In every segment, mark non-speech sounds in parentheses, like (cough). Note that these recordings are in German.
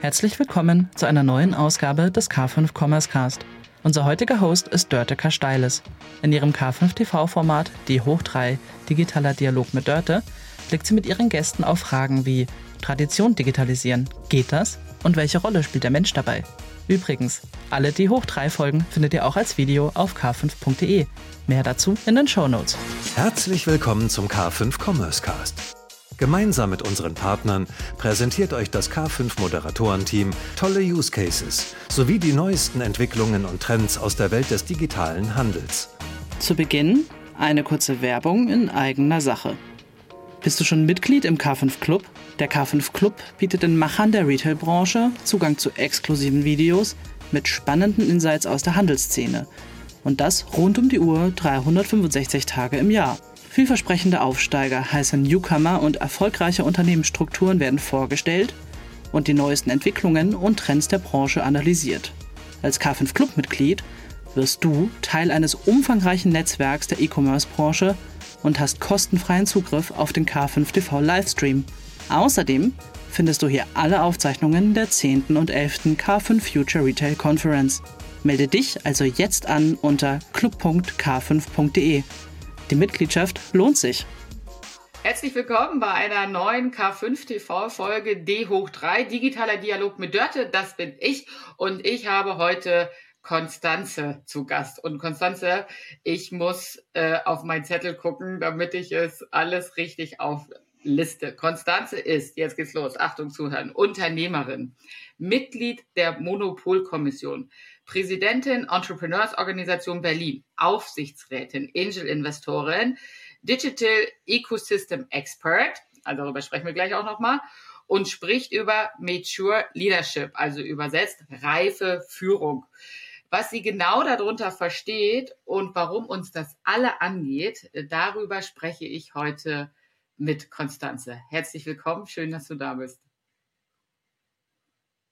Herzlich willkommen zu einer neuen Ausgabe des K5 Commerce Cast. Unser heutiger Host ist Dörte Kasteiles. In ihrem K5 TV-Format Die Hoch 3 Digitaler Dialog mit Dörte blickt sie mit ihren Gästen auf Fragen wie Tradition digitalisieren, geht das? Und welche Rolle spielt der Mensch dabei? Übrigens, alle die Hoch 3 Folgen findet ihr auch als Video auf k5.de. Mehr dazu in den Show Notes. Herzlich willkommen zum K5 Commerce Cast. Gemeinsam mit unseren Partnern präsentiert euch das K5 Moderatorenteam tolle Use Cases sowie die neuesten Entwicklungen und Trends aus der Welt des digitalen Handels. Zu Beginn eine kurze Werbung in eigener Sache. Bist du schon Mitglied im K5 Club? Der K5 Club bietet den Machern der Retail-Branche Zugang zu exklusiven Videos mit spannenden Insights aus der Handelsszene. Und das rund um die Uhr 365 Tage im Jahr. Vielversprechende Aufsteiger, heiße Newcomer und erfolgreiche Unternehmensstrukturen werden vorgestellt und die neuesten Entwicklungen und Trends der Branche analysiert. Als K5 Club-Mitglied wirst du Teil eines umfangreichen Netzwerks der E-Commerce-Branche und hast kostenfreien Zugriff auf den K5 TV Livestream. Außerdem findest du hier alle Aufzeichnungen der 10. und 11. K5 Future Retail Conference. Melde dich also jetzt an unter club.k5.de. Die Mitgliedschaft lohnt sich. Herzlich willkommen bei einer neuen K5 TV Folge D hoch 3 digitaler Dialog mit Dörte. Das bin ich und ich habe heute Konstanze zu Gast. Und Konstanze, ich muss äh, auf meinen Zettel gucken, damit ich es alles richtig aufliste. Konstanze ist, jetzt geht's los, Achtung zuhören, Unternehmerin, Mitglied der Monopolkommission, Präsidentin Entrepreneursorganisation Berlin, Aufsichtsrätin, Angel-Investorin, Digital Ecosystem Expert, also darüber sprechen wir gleich auch nochmal, und spricht über Mature Leadership, also übersetzt reife Führung. Was sie genau darunter versteht und warum uns das alle angeht, darüber spreche ich heute mit Konstanze. Herzlich willkommen, schön, dass du da bist.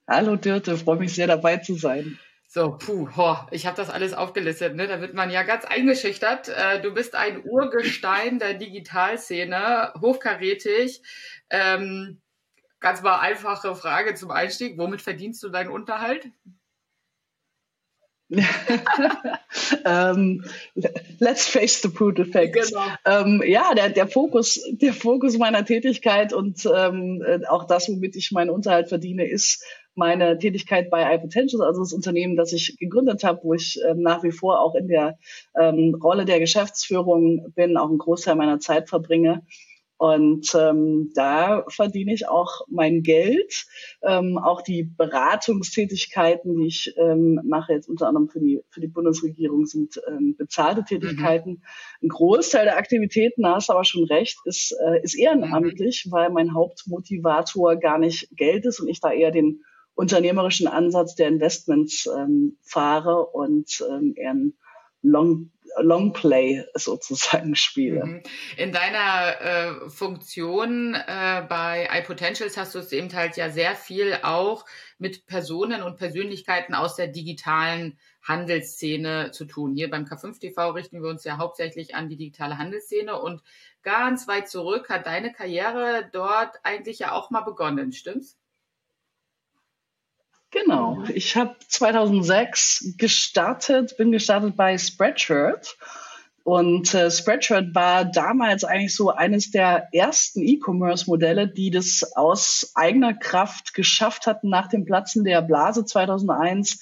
Hallo Dirte, freue mich sehr dabei zu sein. So, puh, ho, ich habe das alles aufgelistet, ne? Da wird man ja ganz eingeschüchtert. Äh, du bist ein Urgestein der Digitalszene, hochkarätig. Ähm, ganz mal einfache Frage zum Einstieg. Womit verdienst du deinen Unterhalt? (laughs) ähm, let's face the brutal facts. Genau. Ähm, ja, der, der, Fokus, der Fokus meiner Tätigkeit und ähm, äh, auch das, womit ich meinen Unterhalt verdiene, ist meine Tätigkeit bei iPotentials, also das Unternehmen, das ich gegründet habe, wo ich ähm, nach wie vor auch in der ähm, Rolle der Geschäftsführung bin, auch einen Großteil meiner Zeit verbringe. Und ähm, da verdiene ich auch mein Geld. Ähm, auch die Beratungstätigkeiten, die ich ähm, mache, jetzt unter anderem für die, für die Bundesregierung, sind ähm, bezahlte mhm. Tätigkeiten. Mhm. Ein Großteil der Aktivitäten, da hast du aber schon recht, ist, äh, ist ehrenamtlich, mhm. weil mein Hauptmotivator gar nicht Geld ist und ich da eher den unternehmerischen Ansatz der Investments ähm, fahre und ähm, eher ein Long Longplay (laughs) sozusagen spiele. Mhm. In deiner äh, Funktion äh, bei iPotentials hast du es eben halt ja sehr viel auch mit Personen und Persönlichkeiten aus der digitalen Handelsszene zu tun. Hier beim K5 TV richten wir uns ja hauptsächlich an die digitale Handelsszene und ganz weit zurück hat deine Karriere dort eigentlich ja auch mal begonnen, stimmt's? Genau. Ich habe 2006 gestartet, bin gestartet bei Spreadshirt. Und äh, Spreadshirt war damals eigentlich so eines der ersten E-Commerce-Modelle, die das aus eigener Kraft geschafft hatten, nach dem Platzen der Blase 2001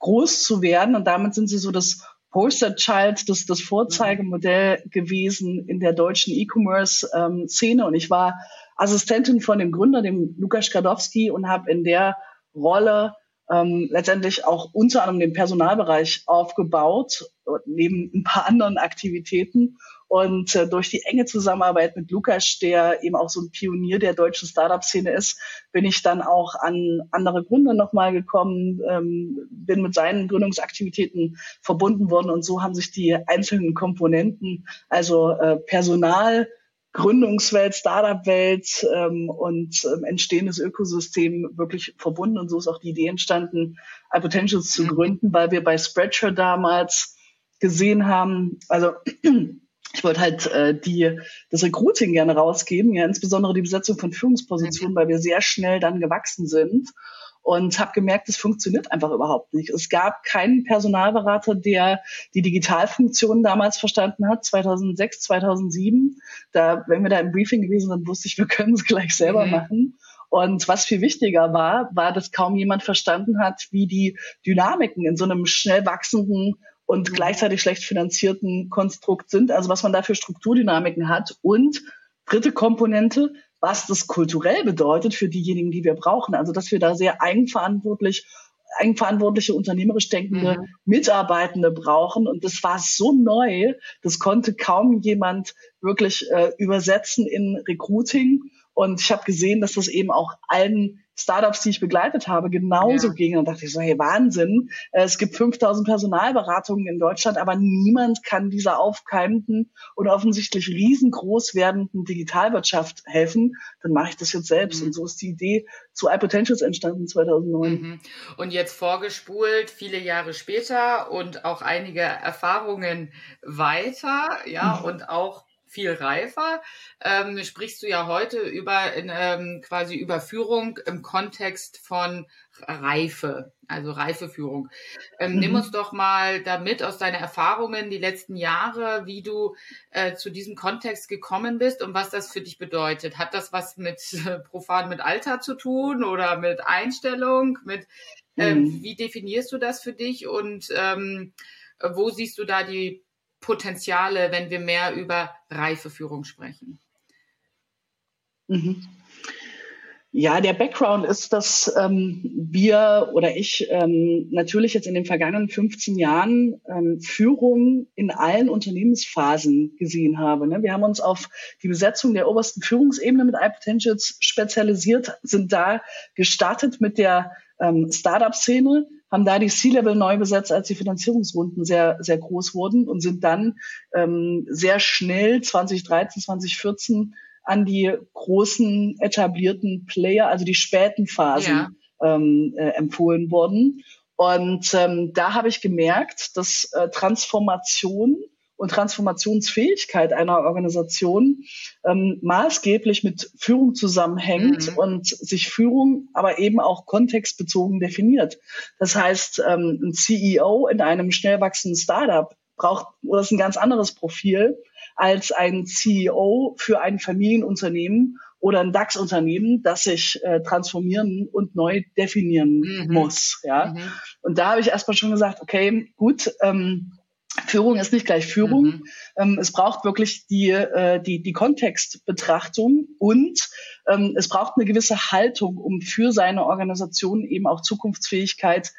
groß zu werden. Und damit sind sie so das Poster Child, das, das Vorzeigemodell gewesen in der deutschen E-Commerce-Szene. Ähm, und ich war Assistentin von dem Gründer, dem Lukas Skadowski, und habe in der Rolle ähm, letztendlich auch unter anderem den Personalbereich aufgebaut, neben ein paar anderen Aktivitäten. Und äh, durch die enge Zusammenarbeit mit Lukas, der eben auch so ein Pionier der deutschen Startup-Szene ist, bin ich dann auch an andere Gründer nochmal gekommen, ähm, bin mit seinen Gründungsaktivitäten verbunden worden und so haben sich die einzelnen Komponenten, also äh, Personal, Gründungswelt, Startup-Welt ähm, und ähm, entstehendes Ökosystem wirklich verbunden. Und so ist auch die Idee entstanden, iPotentials zu mhm. gründen, weil wir bei Spreadshirt damals gesehen haben, also (clears throat) ich wollte halt äh, die das Recruiting gerne rausgeben, ja insbesondere die Besetzung von Führungspositionen, mhm. weil wir sehr schnell dann gewachsen sind und habe gemerkt, es funktioniert einfach überhaupt nicht. Es gab keinen Personalberater, der die Digitalfunktion damals verstanden hat, 2006, 2007. Da, wenn wir da im Briefing gewesen sind, wusste ich, wir können es gleich selber mhm. machen. Und was viel wichtiger war, war, dass kaum jemand verstanden hat, wie die Dynamiken in so einem schnell wachsenden und mhm. gleichzeitig schlecht finanzierten Konstrukt sind, also was man da für Strukturdynamiken hat und dritte Komponente, was das kulturell bedeutet für diejenigen, die wir brauchen. Also dass wir da sehr eigenverantwortlich eigenverantwortliche, unternehmerisch denkende mhm. Mitarbeitende brauchen. Und das war so neu, das konnte kaum jemand wirklich äh, übersetzen in Recruiting. Und ich habe gesehen, dass das eben auch allen Startups, die ich begleitet habe, genauso ja. ging. Und dachte ich so, hey, Wahnsinn. Äh, es gibt 5000 Personalberatungen in Deutschland, aber niemand kann dieser aufkeimenden und offensichtlich riesengroß werdenden Digitalwirtschaft helfen. Dann mache ich das jetzt selbst. Mhm. Und so ist die Idee zu iPotentials entstanden 2009. Mhm. Und jetzt vorgespult, viele Jahre später und auch einige Erfahrungen weiter, ja, mhm. und auch viel reifer. Ähm, sprichst du ja heute über in, ähm, quasi Überführung im Kontext von Reife, also Reifeführung. Ähm, mhm. Nimm uns doch mal damit aus deinen Erfahrungen die letzten Jahre, wie du äh, zu diesem Kontext gekommen bist und was das für dich bedeutet. Hat das was mit äh, profan mit Alter zu tun oder mit Einstellung? Mit ähm, mhm. wie definierst du das für dich und ähm, wo siehst du da die Potenziale, wenn wir mehr über Reifeführung sprechen? Mhm. Ja, der Background ist, dass ähm, wir oder ich ähm, natürlich jetzt in den vergangenen 15 Jahren ähm, Führung in allen Unternehmensphasen gesehen habe. Ne? Wir haben uns auf die Besetzung der obersten Führungsebene mit iPotentials spezialisiert, sind da gestartet mit der ähm, Startup-Szene, haben da die C-Level neu besetzt, als die Finanzierungsrunden sehr, sehr groß wurden und sind dann ähm, sehr schnell 2013, 2014 an die großen etablierten Player, also die späten Phasen ja. ähm, äh, empfohlen worden. Und ähm, da habe ich gemerkt, dass äh, Transformation und Transformationsfähigkeit einer Organisation ähm, maßgeblich mit Führung zusammenhängt mhm. und sich Führung aber eben auch kontextbezogen definiert. Das heißt, ähm, ein CEO in einem schnell wachsenden Startup braucht, oder ist ein ganz anderes Profil als ein CEO für ein Familienunternehmen oder ein DAX-Unternehmen, das sich äh, transformieren und neu definieren mhm. muss. Ja, mhm. und da habe ich erstmal schon gesagt, okay, gut. Ähm, Führung ist nicht gleich Führung. Mhm. Ähm, es braucht wirklich die, äh, die, die Kontextbetrachtung und ähm, es braucht eine gewisse Haltung, um für seine Organisation eben auch Zukunftsfähigkeit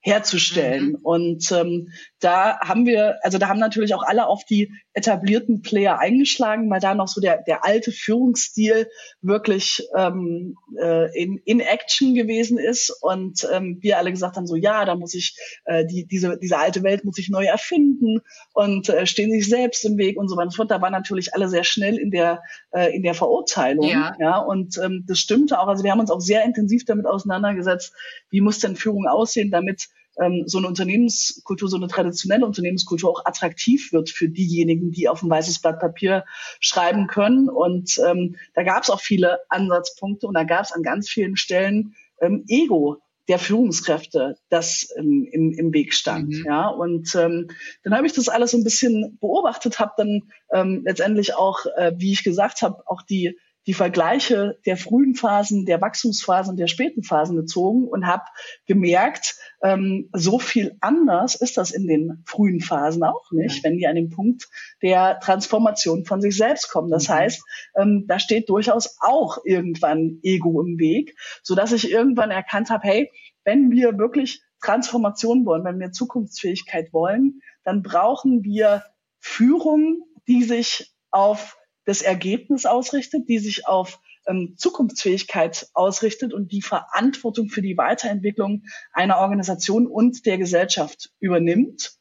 herzustellen. Mhm. Und ähm, da haben wir, also da haben natürlich auch alle auf die etablierten Player eingeschlagen, weil da noch so der, der alte Führungsstil wirklich ähm, äh, in, in Action gewesen ist. Und ähm, wir alle gesagt haben, so ja, da muss ich, äh, die, diese, diese alte Welt muss ich neu erfinden und äh, stehen sich selbst im Weg und so weiter und so fort. Da waren natürlich alle sehr schnell in der, äh, in der Verurteilung. Ja. ja und ähm, das stimmte auch. Also wir haben uns auch sehr intensiv damit auseinandergesetzt, wie muss denn Führung aussehen, damit ähm, so eine Unternehmenskultur, so eine traditionelle Unternehmenskultur auch attraktiv wird für diejenigen, die auf ein weißes Blatt Papier schreiben können. Und ähm, da gab es auch viele Ansatzpunkte und da gab es an ganz vielen Stellen ähm, Ego der Führungskräfte, das ähm, im, im Weg stand. Mhm. Ja, und ähm, dann habe ich das alles so ein bisschen beobachtet, habe dann ähm, letztendlich auch, äh, wie ich gesagt habe, auch die die Vergleiche der frühen Phasen, der Wachstumsphasen, der späten Phasen gezogen und habe gemerkt, ähm, so viel anders ist das in den frühen Phasen auch nicht, wenn die an den Punkt der Transformation von sich selbst kommen. Das mhm. heißt, ähm, da steht durchaus auch irgendwann Ego im Weg, so dass ich irgendwann erkannt habe, hey, wenn wir wirklich Transformation wollen, wenn wir Zukunftsfähigkeit wollen, dann brauchen wir Führung, die sich auf das Ergebnis ausrichtet, die sich auf ähm, Zukunftsfähigkeit ausrichtet und die Verantwortung für die Weiterentwicklung einer Organisation und der Gesellschaft übernimmt.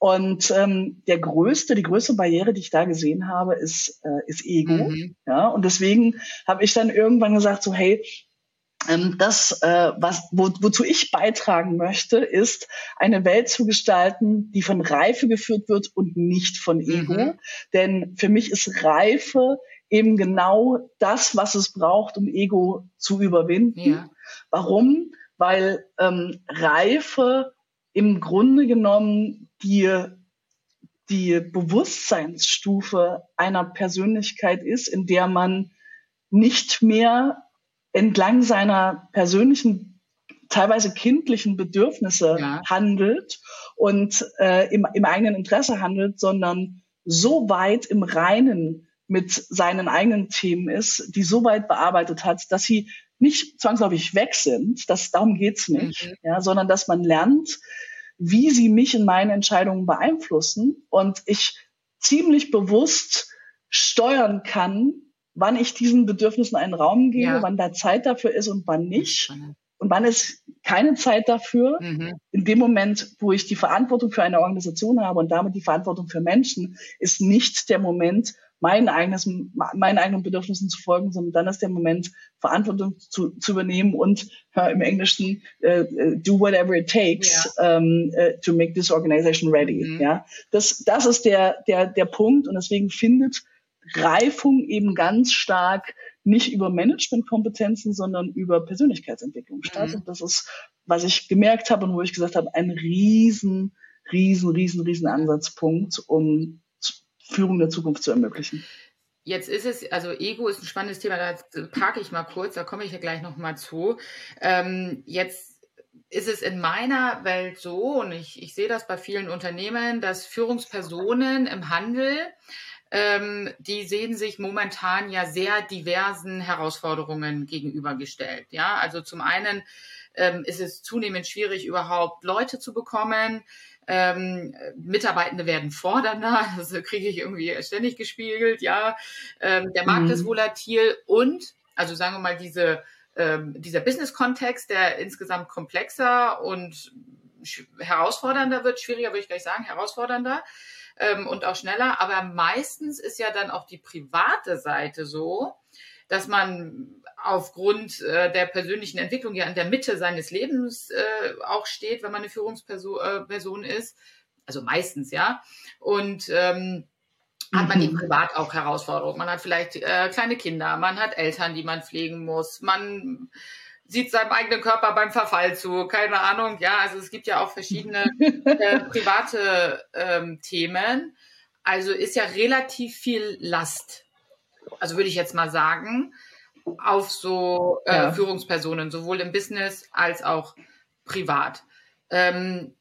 Und ähm, der größte, die größte Barriere, die ich da gesehen habe, ist, äh, ist Ego. Mhm. Ja, und deswegen habe ich dann irgendwann gesagt, so hey, das, äh, was, wo, wozu ich beitragen möchte, ist, eine Welt zu gestalten, die von Reife geführt wird und nicht von Ego. Mhm. Denn für mich ist Reife eben genau das, was es braucht, um Ego zu überwinden. Ja. Warum? weil ähm, Reife im Grunde genommen die, die Bewusstseinsstufe einer Persönlichkeit ist, in der man nicht mehr entlang seiner persönlichen, teilweise kindlichen Bedürfnisse ja. handelt und äh, im, im eigenen Interesse handelt, sondern so weit im Reinen mit seinen eigenen Themen ist, die so weit bearbeitet hat, dass sie nicht zwangsläufig weg sind, das, darum geht's nicht, mhm. ja, sondern dass man lernt, wie sie mich in meinen Entscheidungen beeinflussen und ich ziemlich bewusst steuern kann, wann ich diesen Bedürfnissen einen Raum gebe, ja. wann da Zeit dafür ist und wann nicht. Und wann ist keine Zeit dafür? Mhm. In dem Moment, wo ich die Verantwortung für eine Organisation habe und damit die Verantwortung für Menschen, ist nicht der Moment, mein eigenes, meinen eigenen Bedürfnissen zu folgen, sondern dann ist der Moment, Verantwortung zu, zu übernehmen und äh, im Englischen äh, do whatever it takes ja. um, uh, to make this organization ready. Mhm. Ja, das, das ist der, der, der Punkt und deswegen findet Reifung eben ganz stark nicht über Managementkompetenzen, sondern über Persönlichkeitsentwicklung statt. Mhm. Und das ist, was ich gemerkt habe und wo ich gesagt habe, ein riesen, riesen, riesen, riesen Ansatzpunkt, um Führung der Zukunft zu ermöglichen. Jetzt ist es, also Ego ist ein spannendes Thema, da parke ich mal kurz, da komme ich ja gleich nochmal zu. Ähm, jetzt ist es in meiner Welt so, und ich, ich sehe das bei vielen Unternehmen, dass Führungspersonen im Handel, ähm, die sehen sich momentan ja sehr diversen Herausforderungen gegenübergestellt. Ja, also zum einen ähm, ist es zunehmend schwierig, überhaupt Leute zu bekommen. Ähm, Mitarbeitende werden fordernder, (laughs) das kriege ich irgendwie ständig gespiegelt, ja. Ähm, der Markt mhm. ist volatil und, also sagen wir mal, diese, ähm, dieser Business-Kontext, der insgesamt komplexer und herausfordernder wird, schwieriger würde ich gleich sagen, herausfordernder ähm, und auch schneller. Aber meistens ist ja dann auch die private Seite so, dass man aufgrund äh, der persönlichen Entwicklung ja in der Mitte seines Lebens äh, auch steht, wenn man eine Führungsperson äh, Person ist. Also meistens, ja. Und ähm, hat man eben mhm. privat auch Herausforderungen. Man hat vielleicht äh, kleine Kinder, man hat Eltern, die man pflegen muss, man sieht seinem eigenen Körper beim Verfall zu, keine Ahnung. Ja, also es gibt ja auch verschiedene (laughs) äh, private ähm, Themen. Also ist ja relativ viel Last also würde ich jetzt mal sagen, auf so äh, ja. Führungspersonen, sowohl im Business als auch privat. Ähm,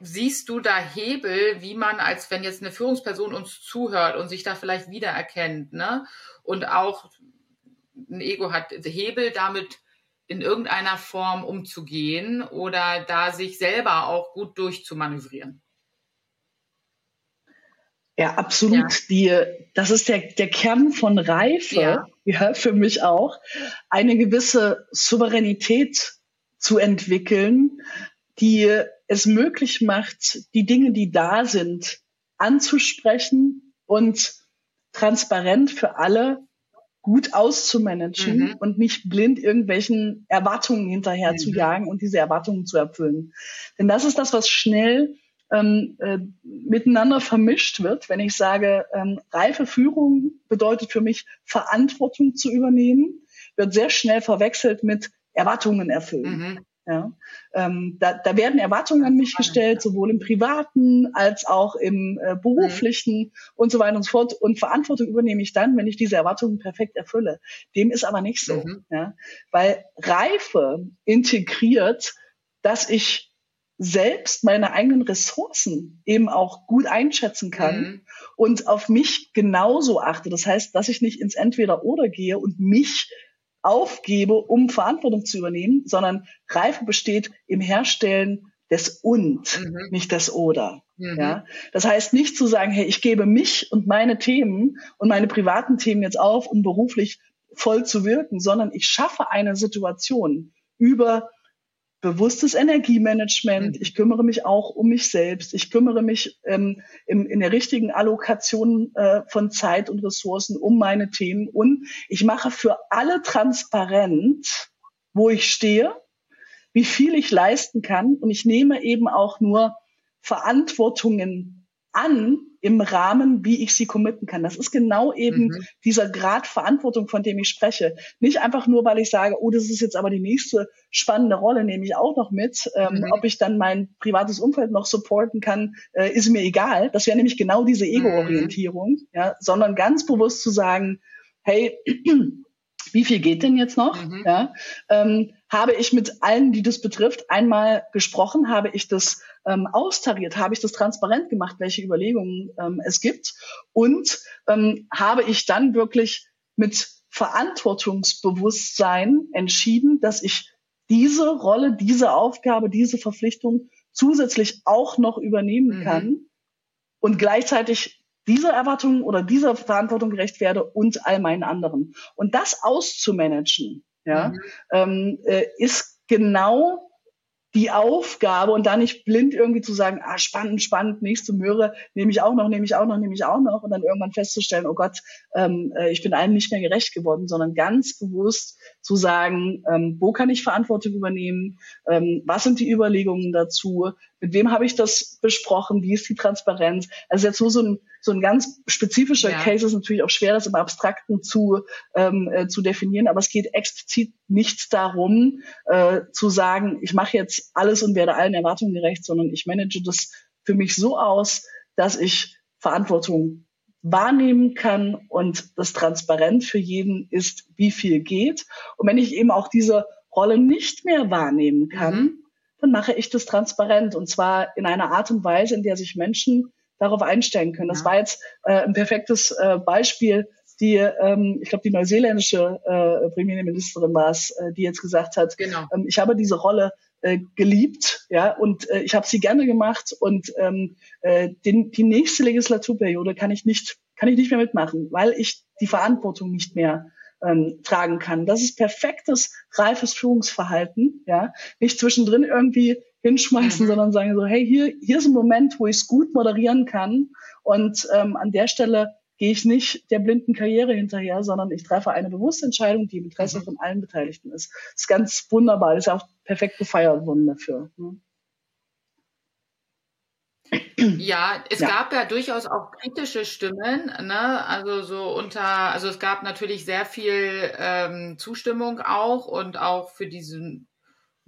siehst du da Hebel, wie man, als wenn jetzt eine Führungsperson uns zuhört und sich da vielleicht wiedererkennt, ne? Und auch ein Ego hat, Hebel damit in irgendeiner Form umzugehen oder da sich selber auch gut durchzumanövrieren? Ja, absolut. Ja. Die, das ist der, der Kern von Reife, ja. ja, für mich auch, eine gewisse Souveränität zu entwickeln, die es möglich macht, die Dinge, die da sind, anzusprechen und transparent für alle gut auszumanagen mhm. und nicht blind irgendwelchen Erwartungen hinterher mhm. zu jagen und diese Erwartungen zu erfüllen. Denn das ist das, was schnell ähm, äh, miteinander vermischt wird, wenn ich sage, ähm, reife Führung bedeutet für mich Verantwortung zu übernehmen, wird sehr schnell verwechselt mit Erwartungen erfüllen. Mhm. Ja, ähm, da, da werden Erwartungen an mich gestellt, sowohl im privaten als auch im äh, beruflichen mhm. und so weiter und so fort. Und Verantwortung übernehme ich dann, wenn ich diese Erwartungen perfekt erfülle. Dem ist aber nicht so, mhm. ja, weil Reife integriert, dass ich selbst meine eigenen Ressourcen eben auch gut einschätzen kann mhm. und auf mich genauso achte. Das heißt, dass ich nicht ins Entweder-Oder gehe und mich aufgebe, um Verantwortung zu übernehmen, sondern Reife besteht im Herstellen des Und, mhm. nicht des Oder. Mhm. Ja? Das heißt nicht zu sagen, hey, ich gebe mich und meine Themen und meine privaten Themen jetzt auf, um beruflich voll zu wirken, sondern ich schaffe eine Situation über bewusstes Energiemanagement. Mhm. Ich kümmere mich auch um mich selbst. Ich kümmere mich ähm, im, in der richtigen Allokation äh, von Zeit und Ressourcen um meine Themen. Und ich mache für alle transparent, wo ich stehe, wie viel ich leisten kann. Und ich nehme eben auch nur Verantwortungen an im Rahmen, wie ich sie committen kann. Das ist genau eben mhm. dieser Grad Verantwortung, von dem ich spreche. Nicht einfach nur, weil ich sage, oh, das ist jetzt aber die nächste spannende Rolle, nehme ich auch noch mit. Ähm, mhm. Ob ich dann mein privates Umfeld noch supporten kann, äh, ist mir egal. Das wäre nämlich genau diese mhm. Ego-Orientierung, mhm. ja, sondern ganz bewusst zu sagen, hey, (clears throat) wie viel geht denn jetzt noch? Mhm. Ja, ähm, habe ich mit allen, die das betrifft, einmal gesprochen, habe ich das ähm, austariert, habe ich das transparent gemacht, welche Überlegungen ähm, es gibt und ähm, habe ich dann wirklich mit Verantwortungsbewusstsein entschieden, dass ich diese Rolle, diese Aufgabe, diese Verpflichtung zusätzlich auch noch übernehmen mhm. kann und gleichzeitig dieser Erwartung oder dieser Verantwortung gerecht werde und all meinen anderen. Und das auszumanagen, ja, mhm. ähm, äh, ist genau die Aufgabe und da nicht blind irgendwie zu sagen, ah, spannend, spannend, nächste Möhre, nehme ich auch noch, nehme ich auch noch, nehme ich auch noch und dann irgendwann festzustellen, oh Gott, ähm, äh, ich bin einem nicht mehr gerecht geworden, sondern ganz bewusst zu sagen, ähm, wo kann ich Verantwortung übernehmen, ähm, was sind die Überlegungen dazu, mit wem habe ich das besprochen, wie ist die Transparenz. Also jetzt nur so ein, so ein ganz spezifischer ja. Case ist natürlich auch schwer, das im Abstrakten zu, ähm, äh, zu definieren, aber es geht explizit nicht darum, äh, zu sagen, ich mache jetzt alles und werde allen Erwartungen gerecht, sondern ich manage das für mich so aus, dass ich Verantwortung wahrnehmen kann und das transparent für jeden ist, wie viel geht. Und wenn ich eben auch diese Rolle nicht mehr wahrnehmen kann, mhm dann mache ich das transparent und zwar in einer Art und Weise, in der sich Menschen darauf einstellen können. Das war jetzt äh, ein perfektes äh, Beispiel, die, ähm, ich glaube, die neuseeländische äh, Premierministerin war es, äh, die jetzt gesagt hat, genau. ähm, ich habe diese Rolle äh, geliebt, ja, und äh, ich habe sie gerne gemacht und ähm, äh, den, die nächste Legislaturperiode kann ich nicht, kann ich nicht mehr mitmachen, weil ich die Verantwortung nicht mehr ähm, tragen kann. Das ist perfektes, reifes Führungsverhalten, ja. Nicht zwischendrin irgendwie hinschmeißen, mhm. sondern sagen so, hey, hier, hier ist ein Moment, wo ich es gut moderieren kann und ähm, an der Stelle gehe ich nicht der blinden Karriere hinterher, sondern ich treffe eine bewusste Entscheidung, die im Interesse mhm. von allen Beteiligten ist. Das ist ganz wunderbar. Das ist auch perfekt gefeiert worden dafür. Ne? Ja, es ja. gab ja durchaus auch kritische Stimmen, ne? Also so unter, also es gab natürlich sehr viel ähm, Zustimmung auch und auch für diesen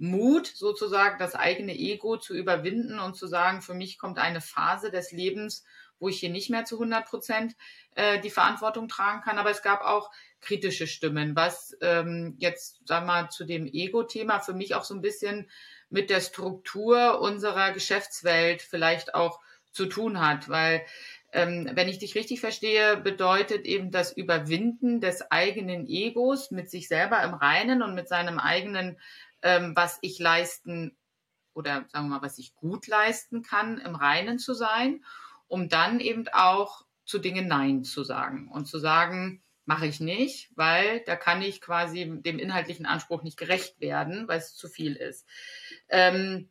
Mut, sozusagen das eigene Ego zu überwinden und zu sagen, für mich kommt eine Phase des Lebens, wo ich hier nicht mehr zu 100 Prozent äh, die Verantwortung tragen kann. Aber es gab auch kritische Stimmen, was ähm, jetzt, sag mal, zu dem Ego-Thema für mich auch so ein bisschen mit der Struktur unserer Geschäftswelt vielleicht auch zu tun hat, weil ähm, wenn ich dich richtig verstehe, bedeutet eben das Überwinden des eigenen Egos mit sich selber im Reinen und mit seinem eigenen, ähm, was ich leisten oder sagen wir mal, was ich gut leisten kann, im Reinen zu sein, um dann eben auch zu Dingen Nein zu sagen und zu sagen, mache ich nicht, weil da kann ich quasi dem inhaltlichen Anspruch nicht gerecht werden, weil es zu viel ist. Ähm,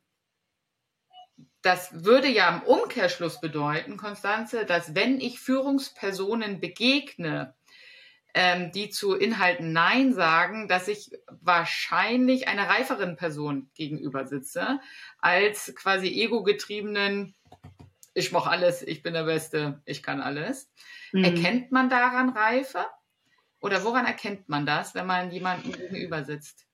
das würde ja im Umkehrschluss bedeuten, Konstanze, dass wenn ich Führungspersonen begegne, ähm, die zu Inhalten Nein sagen, dass ich wahrscheinlich einer reiferen Person gegenüber sitze, als quasi ego-getriebenen, ich mache alles, ich bin der Beste, ich kann alles. Mhm. Erkennt man daran Reife? Oder woran erkennt man das, wenn man jemandem gegenüber sitzt?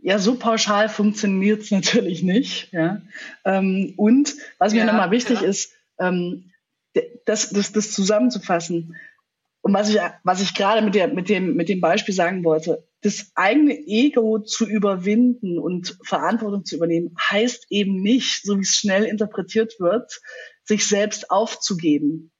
Ja, so pauschal funktioniert es natürlich nicht. Ja. Ähm, und was mir ja, nochmal wichtig ja. ist, ähm, das, das, das zusammenzufassen. Und was ich, was ich gerade mit, der, mit, dem, mit dem Beispiel sagen wollte, das eigene Ego zu überwinden und Verantwortung zu übernehmen, heißt eben nicht, so wie es schnell interpretiert wird, sich selbst aufzugeben,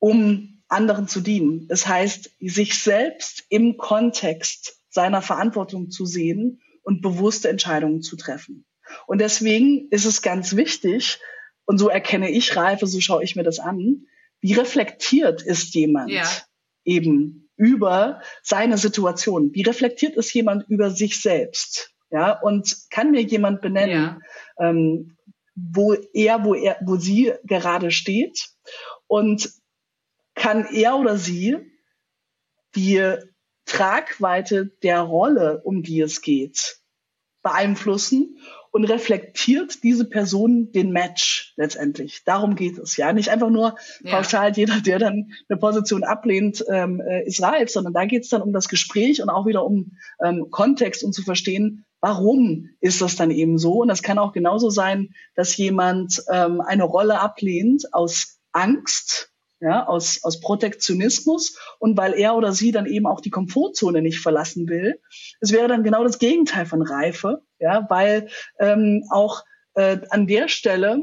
um anderen zu dienen. Das heißt, sich selbst im Kontext seiner Verantwortung zu sehen und bewusste Entscheidungen zu treffen. Und deswegen ist es ganz wichtig, und so erkenne ich Reife, so schaue ich mir das an, wie reflektiert ist jemand ja. eben über seine Situation? Wie reflektiert ist jemand über sich selbst? Ja, und kann mir jemand benennen, ja. ähm, wo er, wo er, wo sie gerade steht? Und kann er oder sie die Tragweite der Rolle, um die es geht, beeinflussen und reflektiert diese Person den Match letztendlich. Darum geht es ja. Nicht einfach nur ja. pauschal jeder, der dann eine Position ablehnt, ähm, äh, ist reif, sondern da geht es dann um das Gespräch und auch wieder um ähm, Kontext und um zu verstehen, warum ist das dann eben so. Und das kann auch genauso sein, dass jemand ähm, eine Rolle ablehnt aus Angst ja, aus, aus Protektionismus und weil er oder sie dann eben auch die Komfortzone nicht verlassen will. Es wäre dann genau das Gegenteil von Reife, ja, weil ähm, auch äh, an der Stelle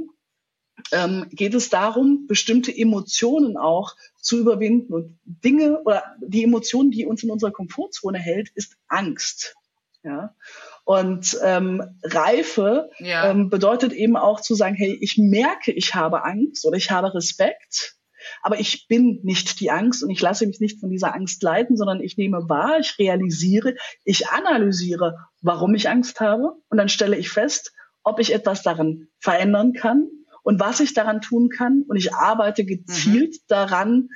ähm, geht es darum, bestimmte Emotionen auch zu überwinden. Und Dinge oder die Emotion, die uns in unserer Komfortzone hält, ist Angst. Ja. Und ähm, Reife ja. ähm, bedeutet eben auch zu sagen, hey, ich merke, ich habe Angst oder ich habe Respekt aber ich bin nicht die Angst und ich lasse mich nicht von dieser Angst leiten, sondern ich nehme wahr, ich realisiere, ich analysiere, warum ich Angst habe und dann stelle ich fest, ob ich etwas daran verändern kann und was ich daran tun kann und ich arbeite gezielt mhm. daran,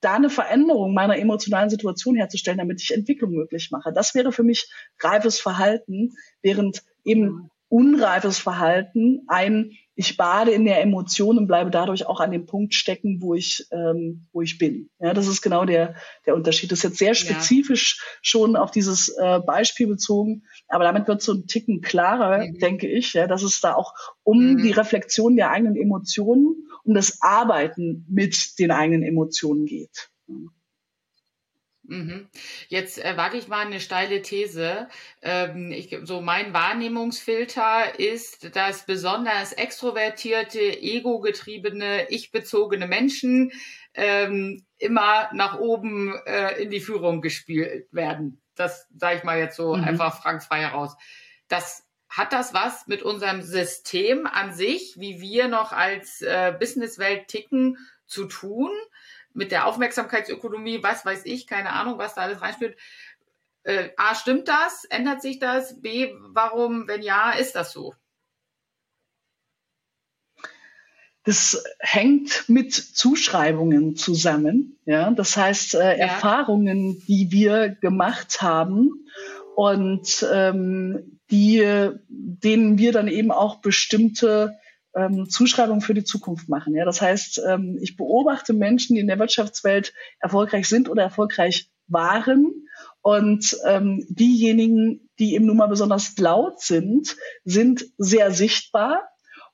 da eine Veränderung meiner emotionalen Situation herzustellen, damit ich Entwicklung möglich mache. Das wäre für mich reifes Verhalten, während eben mhm. Unreifes Verhalten ein ich bade in der Emotion und bleibe dadurch auch an dem Punkt stecken, wo ich, ähm, wo ich bin. Ja, das ist genau der, der Unterschied. Das ist jetzt sehr spezifisch ja. schon auf dieses äh, Beispiel bezogen, aber damit wird so ein Ticken klarer, mhm. denke ich, ja, dass es da auch um mhm. die Reflexion der eigenen Emotionen, um das Arbeiten mit den eigenen Emotionen geht. Mhm. Jetzt äh, wage ich mal eine steile These. Ähm, ich, so mein Wahrnehmungsfilter ist, dass besonders extrovertierte, ego-getriebene, ich-bezogene Menschen ähm, immer nach oben äh, in die Führung gespielt werden. Das sage ich mal jetzt so mhm. einfach frankfrei heraus. Das hat das was mit unserem System an sich, wie wir noch als äh, Businesswelt ticken, zu tun? Mit der Aufmerksamkeitsökonomie, was weiß ich, keine Ahnung, was da alles reinspielt. Äh, A, stimmt das? Ändert sich das? B, warum, wenn ja, ist das so? Das hängt mit Zuschreibungen zusammen. Ja, das heißt äh, ja. Erfahrungen, die wir gemacht haben und ähm, die, denen wir dann eben auch bestimmte ähm, Zuschreibung für die Zukunft machen. Ja, das heißt, ähm, ich beobachte Menschen, die in der Wirtschaftswelt erfolgreich sind oder erfolgreich waren. Und ähm, diejenigen, die eben nun mal besonders laut sind, sind sehr sichtbar.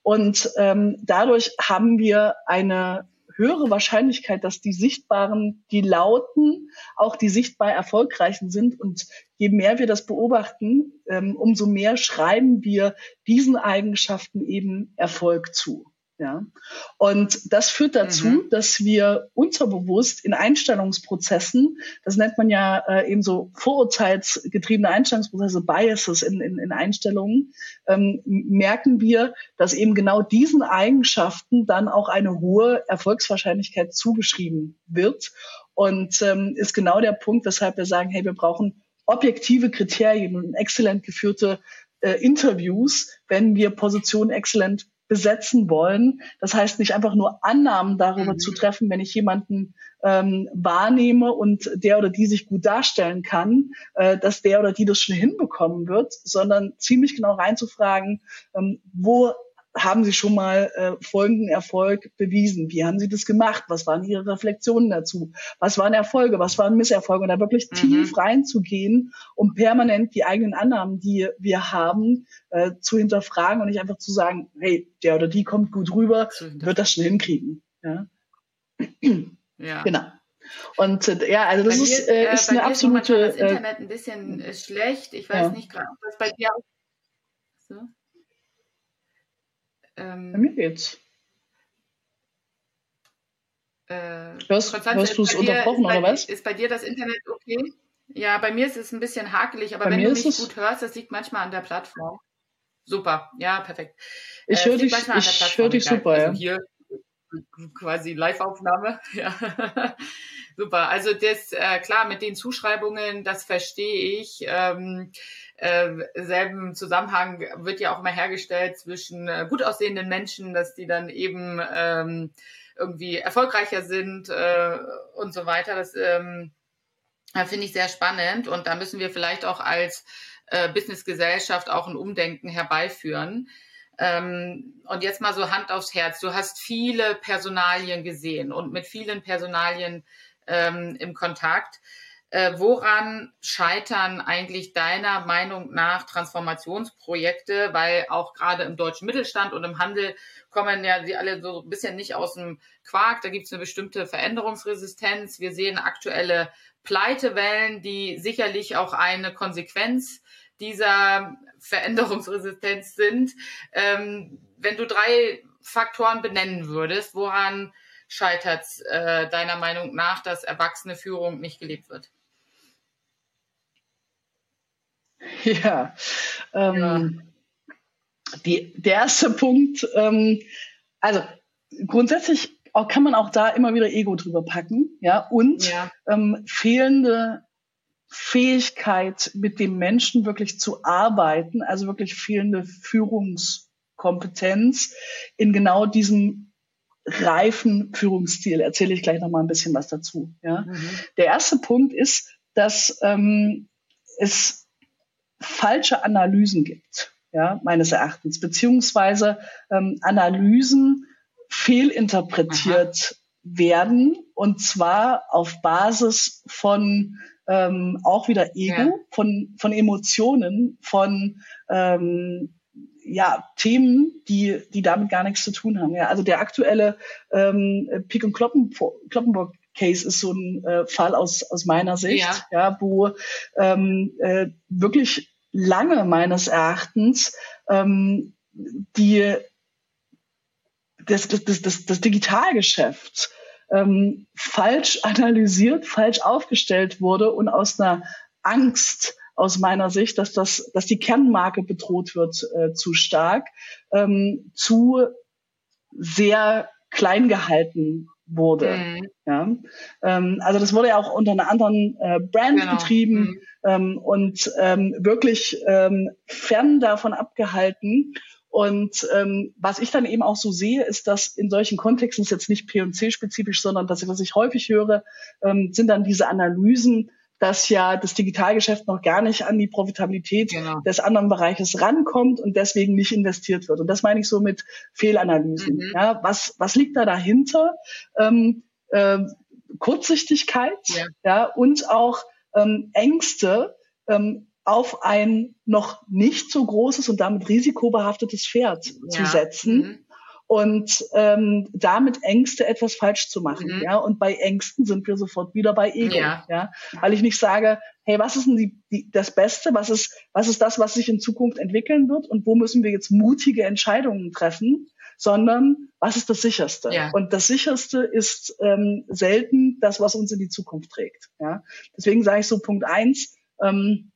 Und ähm, dadurch haben wir eine höhere Wahrscheinlichkeit, dass die Sichtbaren, die Lauten, auch die sichtbar Erfolgreichen sind. Und je mehr wir das beobachten, ähm, umso mehr schreiben wir diesen Eigenschaften eben Erfolg zu. Ja. Und das führt dazu, mhm. dass wir unterbewusst in Einstellungsprozessen, das nennt man ja äh, eben so vorurteilsgetriebene Einstellungsprozesse, Biases in, in, in Einstellungen, ähm, merken wir, dass eben genau diesen Eigenschaften dann auch eine hohe Erfolgswahrscheinlichkeit zugeschrieben wird. Und ähm, ist genau der Punkt, weshalb wir sagen, hey, wir brauchen objektive Kriterien und exzellent geführte äh, Interviews, wenn wir Positionen exzellent besetzen wollen. Das heißt nicht einfach nur Annahmen darüber mhm. zu treffen, wenn ich jemanden ähm, wahrnehme und der oder die sich gut darstellen kann, äh, dass der oder die das schon hinbekommen wird, sondern ziemlich genau reinzufragen, ähm, wo haben Sie schon mal äh, folgenden Erfolg bewiesen? Wie haben Sie das gemacht? Was waren Ihre Reflexionen dazu? Was waren Erfolge? Was waren Misserfolge? Und da wirklich mhm. tief reinzugehen, um permanent die eigenen Annahmen, die wir haben, äh, zu hinterfragen und nicht einfach zu sagen, hey, der oder die kommt gut rüber, wird das schon hinkriegen. Ja. ja. Genau. Und äh, ja, also das bei ist, äh, ist eine absolute. Ist das Internet ein bisschen äh, schlecht. Ich weiß ja. nicht gerade, ob das bei dir auch. So. Ähm, Bei mir geht's. Äh, hörst, hörst du es unterbrochen oder was? Ist bei dir das Internet okay? Ja, bei mir ist es ein bisschen hakelig, aber bei wenn du mich gut hörst, das liegt manchmal an der Plattform. Super, ja, perfekt. Ich äh, höre dich, ich hör dich super, also ja. Hier quasi Live-Aufnahme. (laughs) Ja. Super. Also das, äh, klar, mit den Zuschreibungen, das verstehe ich. Ähm, äh, selben Zusammenhang wird ja auch immer hergestellt zwischen äh, gut aussehenden Menschen, dass die dann eben ähm, irgendwie erfolgreicher sind äh, und so weiter. Das ähm, finde ich sehr spannend und da müssen wir vielleicht auch als äh, Businessgesellschaft auch ein Umdenken herbeiführen. Ähm, und jetzt mal so Hand aufs Herz. Du hast viele Personalien gesehen und mit vielen Personalien ähm, im Kontakt. Äh, woran scheitern eigentlich deiner Meinung nach Transformationsprojekte? Weil auch gerade im deutschen Mittelstand und im Handel kommen ja sie alle so ein bisschen nicht aus dem Quark. Da gibt es eine bestimmte Veränderungsresistenz. Wir sehen aktuelle Pleitewellen, die sicherlich auch eine Konsequenz dieser Veränderungsresistenz sind. Ähm, wenn du drei Faktoren benennen würdest, woran scheitert äh, deiner Meinung nach, dass erwachsene Führung nicht gelebt wird? (laughs) Ja, ähm, ja. Die, der erste Punkt, ähm, also grundsätzlich auch, kann man auch da immer wieder Ego drüber packen, ja, und ja. Ähm, fehlende Fähigkeit, mit dem Menschen wirklich zu arbeiten, also wirklich fehlende Führungskompetenz in genau diesem reifen Führungsstil. Erzähle ich gleich noch mal ein bisschen was dazu. Ja. Mhm. Der erste Punkt ist, dass ähm, es falsche Analysen gibt, ja, meines Erachtens, beziehungsweise ähm, Analysen fehlinterpretiert Aha. werden und zwar auf Basis von ähm, auch wieder Ego, ja. von, von Emotionen, von ähm, ja, Themen, die, die damit gar nichts zu tun haben. Ja, also der aktuelle ähm, Pick und Kloppen, Kloppenburg Case ist so ein äh, Fall aus, aus meiner Sicht, ja, ja wo ähm, äh, wirklich lange meines Erachtens ähm, die das, das, das, das, das Digitalgeschäft ähm, falsch analysiert, falsch aufgestellt wurde und aus einer Angst aus meiner Sicht, dass das, dass die Kernmarke bedroht wird, äh, zu stark, ähm, zu sehr klein gehalten wurde. Mhm. Ja? Ähm, also das wurde ja auch unter einer anderen äh, Brand genau. betrieben mhm. ähm, und ähm, wirklich ähm, fern davon abgehalten. Und ähm, was ich dann eben auch so sehe, ist, dass in solchen Kontexten, ist jetzt nicht P&C-spezifisch, sondern dass was ich häufig höre, ähm, sind dann diese Analysen, dass ja das Digitalgeschäft noch gar nicht an die Profitabilität genau. des anderen Bereiches rankommt und deswegen nicht investiert wird. Und das meine ich so mit Fehlanalysen. Mhm. Ja, was, was liegt da dahinter? Ähm, äh, Kurzsichtigkeit ja. ja, und auch ähm, Ängste, ähm, auf ein noch nicht so großes und damit risikobehaftetes Pferd ja. zu setzen. Mhm. Und ähm, damit Ängste etwas falsch zu machen, mhm. ja. Und bei Ängsten sind wir sofort wieder bei Ego, ja. ja? Weil ich nicht sage, hey, was ist denn die, die, das Beste? Was ist, was ist das, was sich in Zukunft entwickeln wird? Und wo müssen wir jetzt mutige Entscheidungen treffen? Sondern was ist das Sicherste? Ja. Und das Sicherste ist ähm, selten das, was uns in die Zukunft trägt. Ja? Deswegen sage ich so Punkt eins. Ähm,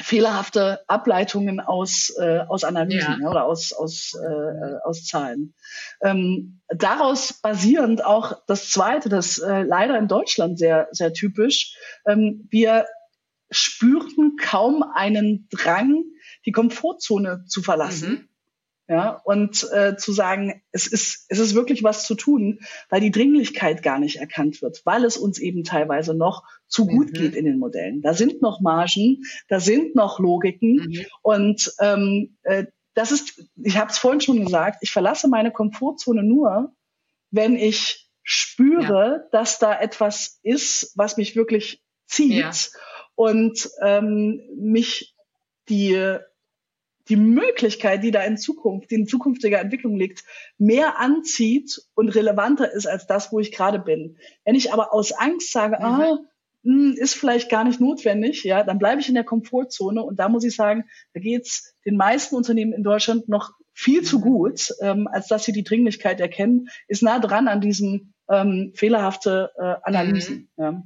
fehlerhafte Ableitungen aus, äh, aus Analysen ja. oder aus, aus, äh, aus Zahlen. Ähm, daraus basierend auch das Zweite, das äh, leider in Deutschland sehr, sehr typisch, ähm, wir spürten kaum einen Drang, die Komfortzone zu verlassen. Mhm ja, und äh, zu sagen, es ist, es ist wirklich was zu tun, weil die Dringlichkeit gar nicht erkannt wird, weil es uns eben teilweise noch zu gut mhm. geht in den Modellen. Da sind noch Margen, da sind noch Logiken mhm. und ähm, äh, das ist, ich habe es vorhin schon gesagt, ich verlasse meine Komfortzone nur, wenn ich spüre, ja. dass da etwas ist, was mich wirklich zieht ja. und ähm, mich die die Möglichkeit, die da in Zukunft, die in zukünftiger Entwicklung liegt, mehr anzieht und relevanter ist als das, wo ich gerade bin. Wenn ich aber aus Angst sage, mhm. ah, hm, ist vielleicht gar nicht notwendig, ja, dann bleibe ich in der Komfortzone und da muss ich sagen, da geht's den meisten Unternehmen in Deutschland noch viel zu gut, ähm, als dass sie die Dringlichkeit erkennen, ist nah dran an diesen ähm, fehlerhafte äh, Analysen. Mhm. Ja.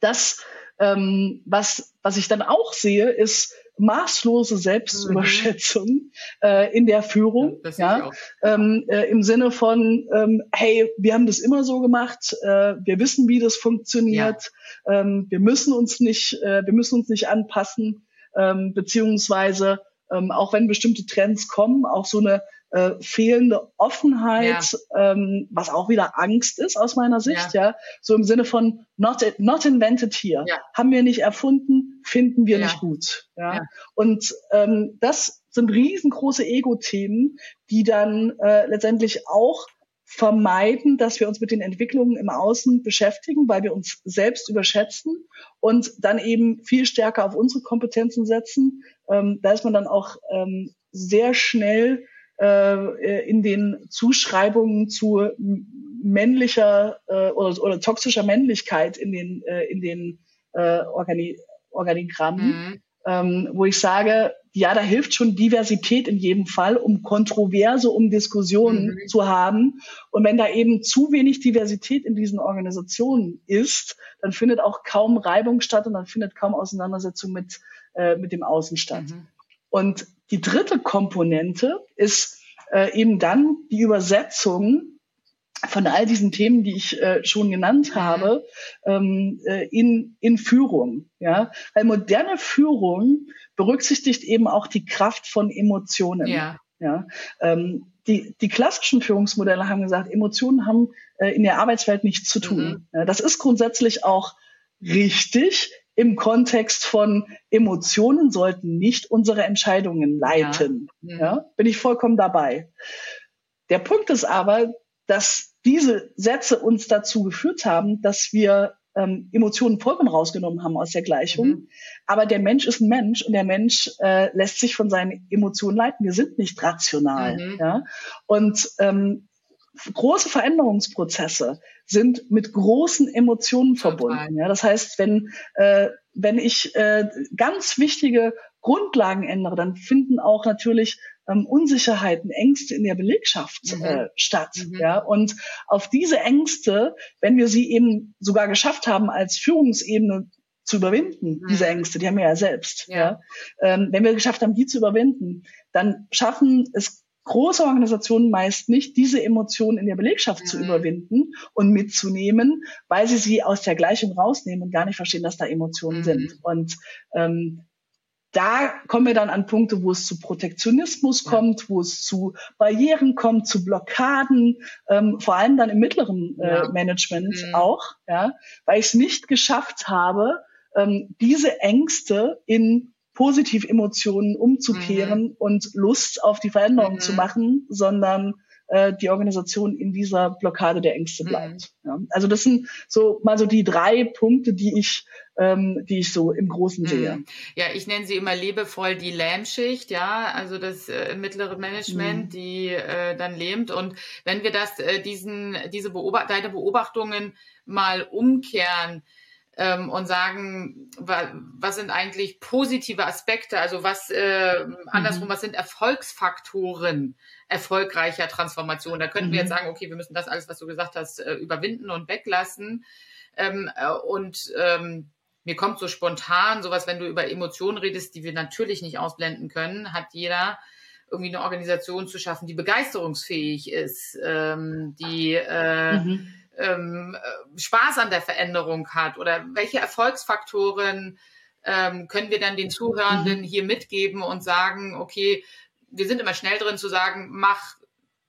Das, ähm, was, was ich dann auch sehe, ist, maßlose Selbstüberschätzung mhm. äh, in der Führung, ja, ja ähm, äh, im Sinne von, ähm, hey, wir haben das immer so gemacht, äh, wir wissen, wie das funktioniert, ja. ähm, wir müssen uns nicht, äh, wir müssen uns nicht anpassen, ähm, beziehungsweise ähm, auch wenn bestimmte Trends kommen, auch so eine äh, fehlende Offenheit, ja. ähm, was auch wieder Angst ist aus meiner Sicht, ja, ja so im Sinne von not, not invented here, ja. haben wir nicht erfunden, finden wir nicht gut. Ja? Und ähm, das sind riesengroße Ego-Themen, die dann äh, letztendlich auch vermeiden, dass wir uns mit den Entwicklungen im Außen beschäftigen, weil wir uns selbst überschätzen und dann eben viel stärker auf unsere Kompetenzen setzen. Ähm, da ist man dann auch ähm, sehr schnell in den Zuschreibungen zu männlicher äh, oder, oder toxischer Männlichkeit in den äh, in den äh, Organi Organigrammen. Mhm ähm, wo ich sage, ja, da hilft schon Diversität in jedem Fall, um Kontroverse, um Diskussionen mhm. zu haben. Und wenn da eben zu wenig Diversität in diesen Organisationen ist, dann findet auch kaum Reibung statt und dann findet kaum Auseinandersetzung mit, äh, mit dem Außen statt. Mhm. Und die dritte Komponente ist äh, eben dann die Übersetzung von all diesen Themen, die ich äh, schon genannt mhm. habe, ähm, äh, in, in Führung. Ja? Weil moderne Führung berücksichtigt eben auch die Kraft von Emotionen. Ja. Ja? Ähm, die, die klassischen Führungsmodelle haben gesagt, Emotionen haben äh, in der Arbeitswelt nichts zu tun. Mhm. Ja, das ist grundsätzlich auch richtig im Kontext von Emotionen sollten nicht unsere Entscheidungen leiten. Ja. Ja. Bin ich vollkommen dabei. Der Punkt ist aber, dass diese Sätze uns dazu geführt haben, dass wir ähm, Emotionen vollkommen rausgenommen haben aus der Gleichung. Mhm. Aber der Mensch ist ein Mensch und der Mensch äh, lässt sich von seinen Emotionen leiten. Wir sind nicht rational. Mhm. Ja? Und ähm, große Veränderungsprozesse sind mit großen Emotionen verbunden. Ja? Das heißt, wenn, äh, wenn ich äh, ganz wichtige Grundlagen ändere, dann finden auch natürlich ähm, Unsicherheiten, Ängste in der Belegschaft mhm. äh, statt. Mhm. Ja, und auf diese Ängste, wenn wir sie eben sogar geschafft haben, als Führungsebene zu überwinden, mhm. diese Ängste, die haben wir ja selbst. Ja. ja? Ähm, wenn wir geschafft haben, die zu überwinden, dann schaffen es große Organisationen meist nicht, diese Emotionen in der Belegschaft mhm. zu überwinden und mitzunehmen, weil sie sie aus der Gleichung rausnehmen und gar nicht verstehen, dass da Emotionen mhm. sind. Und ähm, da kommen wir dann an Punkte, wo es zu Protektionismus kommt, wo es zu Barrieren kommt, zu Blockaden, ähm, vor allem dann im mittleren äh, ja. Management mhm. auch, ja, weil ich es nicht geschafft habe, ähm, diese Ängste in positiv Emotionen umzukehren mhm. und Lust auf die Veränderung mhm. zu machen, sondern äh, die Organisation in dieser Blockade der Ängste mhm. bleibt. Mhm. Ja. Also das sind so mal so die drei Punkte, die ich ähm, die ich so im Großen sehe. Mhm. Ja, ich nenne sie immer liebevoll die Lähmschicht, ja, also das äh, mittlere Management, mhm. die äh, dann lähmt. Und wenn wir das, äh, diesen, diese Beobacht deine Beobachtungen mal umkehren, ähm, und sagen, wa was sind eigentlich positive Aspekte, also was äh, andersrum, mhm. was sind Erfolgsfaktoren erfolgreicher Transformation? Da könnten mhm. wir jetzt sagen, okay, wir müssen das alles, was du gesagt hast, äh, überwinden und weglassen. Ähm, äh, und ähm, mir kommt so spontan sowas, wenn du über Emotionen redest, die wir natürlich nicht ausblenden können, hat jeder irgendwie eine Organisation zu schaffen, die begeisterungsfähig ist, ähm, die äh, mhm ähm, äh, Spaß an der Veränderung hat oder welche Erfolgsfaktoren ähm, können wir dann den Zuhörenden mhm. hier mitgeben und sagen, okay, wir sind immer schnell drin zu sagen, mach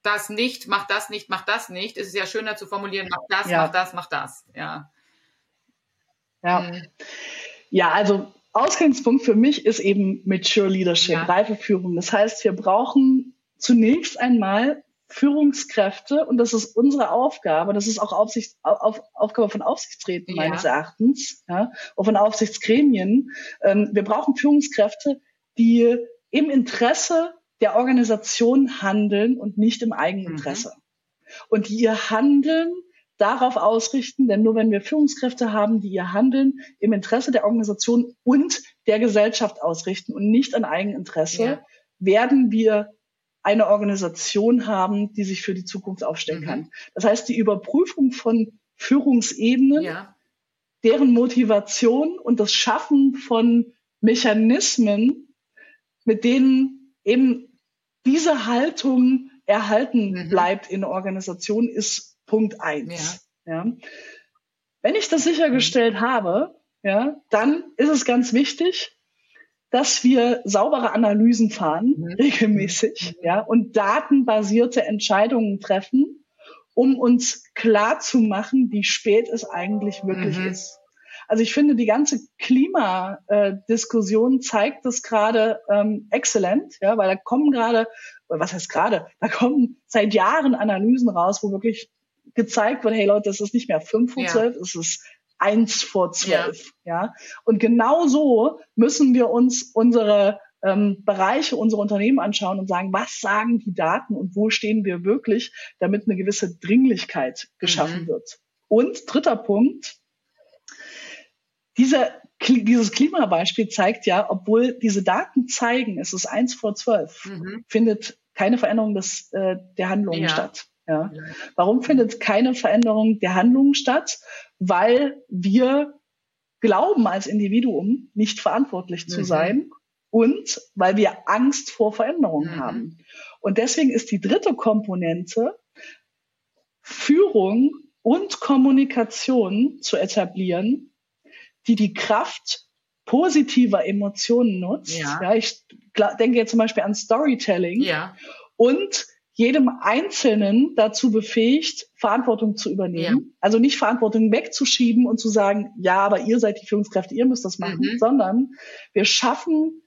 das nicht, mach das nicht, mach das nicht. Es ist ja schöner zu formulieren, mach das, ja. mach das, mach das. Ja. Ja. Mhm. Ja, also Ausgangspunkt für mich ist eben Mature Leadership, ja. reife Führung. Das heißt, wir brauchen zunächst einmal Führungskräfte, und das ist unsere Aufgabe, das ist auch Aufsicht, auf, Aufgabe von Aufsichtsräten meines ja. Erachtens, ja, auch von Aufsichtsgremien. Ähm, wir brauchen Führungskräfte, die im Interesse der Organisation handeln und nicht im Eigeninteresse. Mhm. Und die ihr Handeln darauf ausrichten, denn nur wenn wir Führungskräfte haben, die ihr Handeln im Interesse der Organisation und der Gesellschaft ausrichten und nicht an Eigeninteresse, ja. werden wir eine Organisation haben, die sich für die Zukunft aufstellen mhm. kann. Das heißt, die Überprüfung von Führungsebenen, ja. deren Motivation und das Schaffen von Mechanismen, mit denen eben diese Haltung erhalten mhm. bleibt in der Organisation, ist Punkt eins. Ja. ja. Wenn ich das sichergestellt mhm. habe, ja, dann ist es ganz wichtig, dass wir saubere Analysen fahren, mhm. regelmäßig, mhm. ja, und datenbasierte Entscheidungen treffen, um uns klar zu machen, wie spät es eigentlich wirklich mhm. ist. Also ich finde, die ganze Klimadiskussion zeigt das gerade ähm, exzellent, ja, weil da kommen gerade, was heißt gerade, da kommen seit Jahren Analysen raus, wo wirklich gezeigt wird, hey Leute, das ist nicht mehr fünf vor zwölf, ja. es ist eins vor zwölf, ja. ja. Und genau so müssen wir uns unsere ähm, Bereiche, unsere Unternehmen anschauen und sagen, was sagen die Daten und wo stehen wir wirklich, damit eine gewisse Dringlichkeit geschaffen mhm. wird. Und dritter Punkt, dieser, dieses Klimabeispiel zeigt ja, obwohl diese Daten zeigen, es ist eins vor zwölf, mhm. findet keine Veränderung des, äh, der Handlungen ja. statt. Ja. Warum findet keine Veränderung der Handlungen statt? Weil wir glauben als Individuum nicht verantwortlich zu mhm. sein und weil wir Angst vor Veränderungen mhm. haben. Und deswegen ist die dritte Komponente Führung und Kommunikation zu etablieren, die die Kraft positiver Emotionen nutzt. Ja. ja ich denke jetzt zum Beispiel an Storytelling ja. und jedem Einzelnen dazu befähigt, Verantwortung zu übernehmen. Ja. Also nicht Verantwortung wegzuschieben und zu sagen, ja, aber ihr seid die Führungskräfte, ihr müsst das machen, mhm. sondern wir schaffen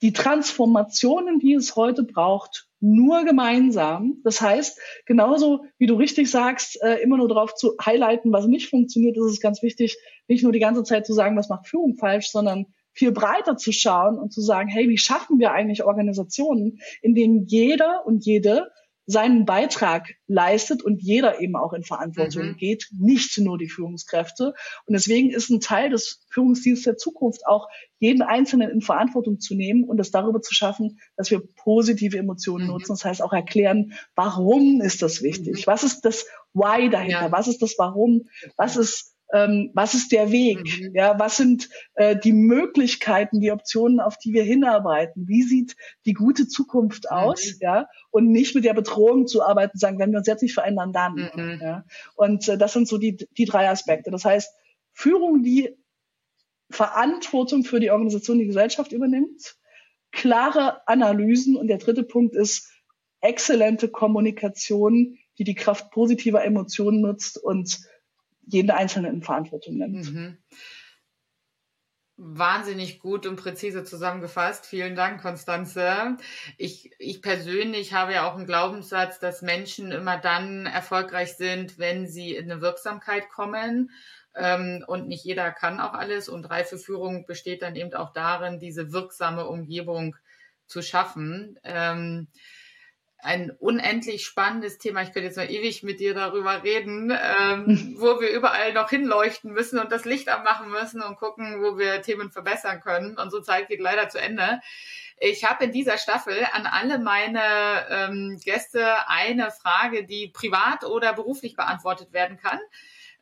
die Transformationen, die es heute braucht, nur gemeinsam. Das heißt, genauso wie du richtig sagst, äh, immer nur darauf zu highlighten, was nicht funktioniert, ist es ganz wichtig, nicht nur die ganze Zeit zu sagen, was macht Führung falsch, sondern viel breiter zu schauen und zu sagen, hey, wie schaffen wir eigentlich Organisationen, in denen jeder und jede seinen Beitrag leistet und jeder eben auch in Verantwortung mhm. geht, nicht nur die Führungskräfte. Und deswegen ist ein Teil des Führungsdienstes der Zukunft auch, jeden Einzelnen in Verantwortung zu nehmen und es darüber zu schaffen, dass wir positive Emotionen mhm. nutzen. Das heißt auch erklären, warum ist das wichtig? Mhm. Was ist das Why dahinter? Ja. Was ist das Warum? Was ist ähm, was ist der Weg? Mhm. Ja, was sind äh, die Möglichkeiten, die Optionen, auf die wir hinarbeiten? Wie sieht die gute Zukunft mhm. aus? Mhm. Ja, und nicht mit der Bedrohung zu arbeiten, sagen, wenn wir uns jetzt nicht verändern, dann. Mhm. Ja, und äh, das sind so die, die drei Aspekte. Das heißt, Führung, die Verantwortung für die Organisation, die Gesellschaft übernimmt, klare Analysen und der dritte Punkt ist exzellente Kommunikation, die die Kraft positiver Emotionen nutzt und jeden Einzelnen in Verantwortung nimmt. Mhm. Wahnsinnig gut und präzise zusammengefasst. Vielen Dank, Konstanze. Ich, ich persönlich habe ja auch einen Glaubenssatz, dass Menschen immer dann erfolgreich sind, wenn sie in eine Wirksamkeit kommen. Ähm, und nicht jeder kann auch alles. Und reife Führung besteht dann eben auch darin, diese wirksame Umgebung zu schaffen. Ein unendlich spannendes Thema. Ich könnte jetzt mal ewig mit dir darüber reden, ähm, (laughs) wo wir überall noch hinleuchten müssen und das Licht anmachen müssen und gucken, wo wir Themen verbessern können. Unsere Zeit geht leider zu Ende. Ich habe in dieser Staffel an alle meine ähm, Gäste eine Frage, die privat oder beruflich beantwortet werden kann.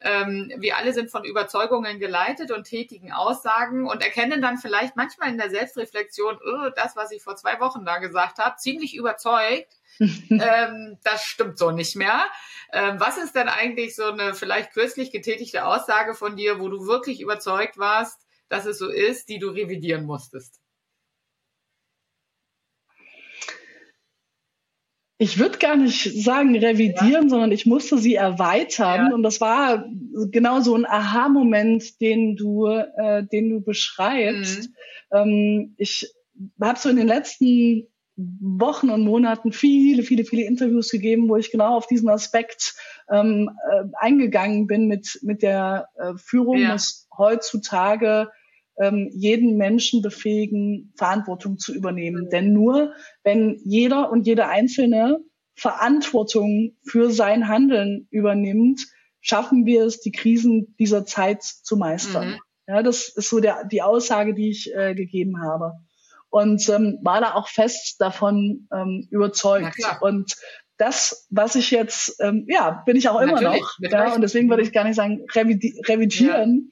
Ähm, wir alle sind von Überzeugungen geleitet und tätigen Aussagen und erkennen dann vielleicht manchmal in der Selbstreflexion, oh, das, was ich vor zwei Wochen da gesagt habe, ziemlich überzeugt (laughs) ähm, das stimmt so nicht mehr. Ähm, was ist denn eigentlich so eine vielleicht kürzlich getätigte Aussage von dir, wo du wirklich überzeugt warst, dass es so ist, die du revidieren musstest? Ich würde gar nicht sagen revidieren, ja. sondern ich musste sie erweitern. Ja. Und das war genau so ein Aha-Moment, den du, äh, den du beschreibst. Mhm. Ähm, ich habe so in den letzten Wochen und Monaten viele, viele, viele Interviews gegeben, wo ich genau auf diesen Aspekt ähm, äh, eingegangen bin mit, mit der äh, Führung, ja. dass heutzutage ähm, jeden Menschen befähigen, Verantwortung zu übernehmen. Mhm. Denn nur wenn jeder und jede Einzelne Verantwortung für sein Handeln übernimmt, schaffen wir es, die Krisen dieser Zeit zu meistern. Mhm. Ja, das ist so der, die Aussage, die ich äh, gegeben habe und ähm, war da auch fest davon ähm, überzeugt. Und das, was ich jetzt, ähm, ja, bin ich auch immer natürlich, noch. Ja, und deswegen würde ich gar nicht sagen revidi revidieren.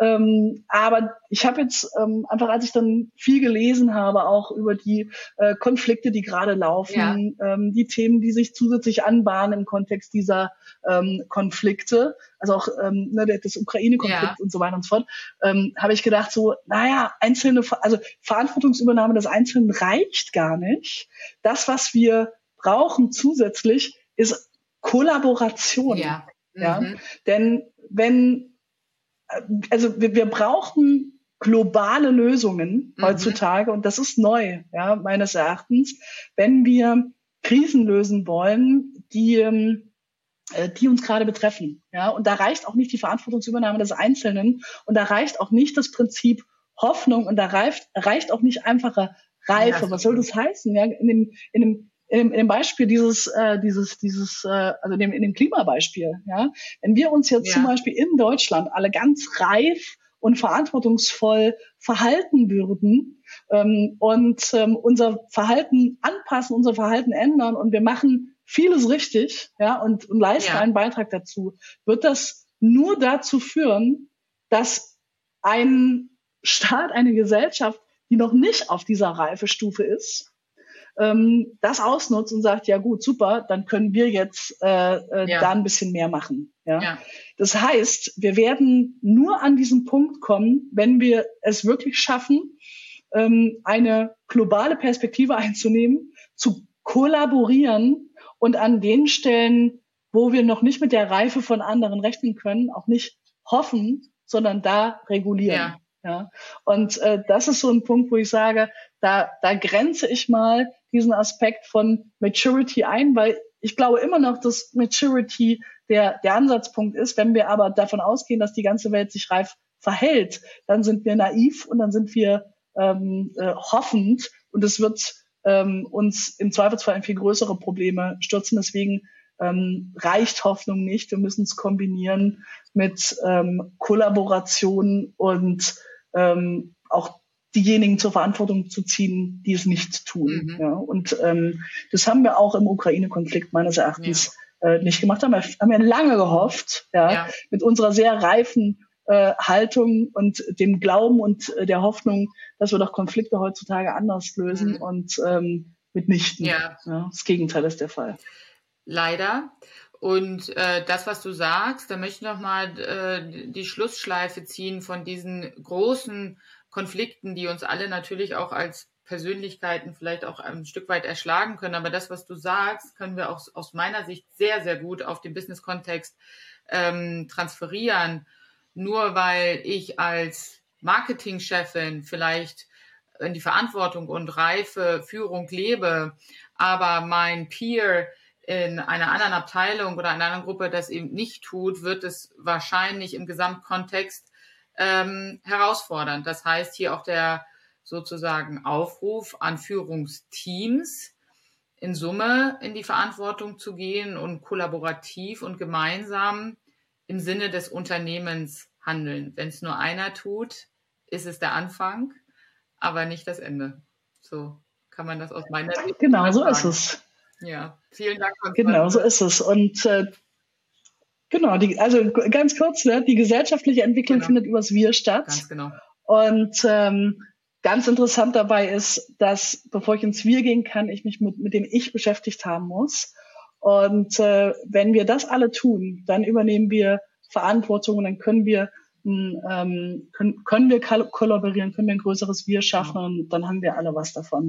Ähm, aber ich habe jetzt ähm, einfach, als ich dann viel gelesen habe, auch über die äh, Konflikte, die gerade laufen, ja. ähm, die Themen, die sich zusätzlich anbahnen im Kontext dieser ähm, Konflikte, also auch ähm, ne, des Ukraine-Konflikts ja. und so weiter und so fort, ähm, habe ich gedacht, so, naja, einzelne, also Verantwortungsübernahme des Einzelnen reicht gar nicht. Das, was wir brauchen zusätzlich, ist Kollaboration. Ja. Mhm. ja? Denn wenn, also wir, wir brauchen globale Lösungen mhm. heutzutage und das ist neu, ja, meines Erachtens, wenn wir Krisen lösen wollen, die ähm, äh, die uns gerade betreffen. Ja, und da reicht auch nicht die Verantwortungsübernahme des Einzelnen und da reicht auch nicht das Prinzip Hoffnung und da reicht, reicht auch nicht einfache Reife. Was soll das heißen? Ja, in dem, in dem in, dem Beispiel dieses, äh, dieses, dieses, äh, also dem, in dem Klimabeispiel, ja, wenn wir uns jetzt ja. zum Beispiel in Deutschland alle ganz reif und verantwortungsvoll verhalten würden ähm, und ähm, unser Verhalten anpassen, unser Verhalten ändern und wir machen vieles richtig, ja, und, und leisten ja. einen Beitrag dazu, wird das nur dazu führen, dass ein Staat, eine Gesellschaft, die noch nicht auf dieser Reifestufe ist, ähm, das ausnutzt und sagt, ja gut, super, dann können wir jetzt äh, äh, ja. da ein bisschen mehr machen. Ja? ja? Das heißt, wir werden nur an diesen Punkt kommen, wenn wir es wirklich schaffen, ähm, eine globale Perspektive (laughs) einzunehmen, zu kollaborieren und an den Stellen, wo wir noch nicht mit der Reife von anderen rechnen können, auch nicht hoffen, sondern da regulieren. Ja. Ja, und äh, das ist so ein Punkt, wo ich sage, da, da grenze ich mal diesen Aspekt von Maturity ein, weil ich glaube immer noch, dass Maturity der, der Ansatzpunkt ist. Wenn wir aber davon ausgehen, dass die ganze Welt sich reif verhält, dann sind wir naiv und dann sind wir ähm, äh, hoffend und es wird ähm, uns im Zweifelsfall in viel größere Probleme stürzen. Deswegen ähm, reicht Hoffnung nicht. Wir müssen es kombinieren mit ähm, Kollaboration und ähm, auch diejenigen zur Verantwortung zu ziehen, die es nicht tun. Mhm. Ja, und ähm, das haben wir auch im Ukraine-Konflikt meines Erachtens ja. äh, nicht gemacht. Haben wir, haben wir lange gehofft, ja, ja. mit unserer sehr reifen äh, Haltung und dem Glauben und äh, der Hoffnung, dass wir doch Konflikte heutzutage anders lösen mhm. und ähm, mitnichten. Ja. ja. Das Gegenteil ist der Fall. Leider. Und äh, das, was du sagst, da möchte ich nochmal äh, die Schlussschleife ziehen von diesen großen Konflikten, die uns alle natürlich auch als Persönlichkeiten vielleicht auch ein Stück weit erschlagen können. Aber das, was du sagst, können wir auch aus meiner Sicht sehr, sehr gut auf den Business-Kontext ähm, transferieren. Nur weil ich als Marketingchefin vielleicht in die Verantwortung und reife Führung lebe, aber mein Peer in einer anderen Abteilung oder einer anderen Gruppe das eben nicht tut, wird es wahrscheinlich im Gesamtkontext ähm, herausfordernd. Das heißt hier auch der sozusagen Aufruf an Führungsteams, in Summe in die Verantwortung zu gehen und kollaborativ und gemeinsam im Sinne des Unternehmens handeln. Wenn es nur einer tut, ist es der Anfang, aber nicht das Ende. So kann man das aus meiner Sicht Genau, so ist es. Ja, vielen Dank. Genau, so ist es. Und äh, Genau, die, also ganz kurz, ne, die gesellschaftliche Entwicklung genau. findet übers Wir statt. Ganz genau. Und ähm, ganz interessant dabei ist, dass bevor ich ins Wir gehen kann, ich mich mit, mit dem Ich beschäftigt haben muss. Und äh, wenn wir das alle tun, dann übernehmen wir Verantwortung und dann können wir ähm, können, können wir kollaborieren, können wir ein größeres Wir schaffen genau. und dann haben wir alle was davon.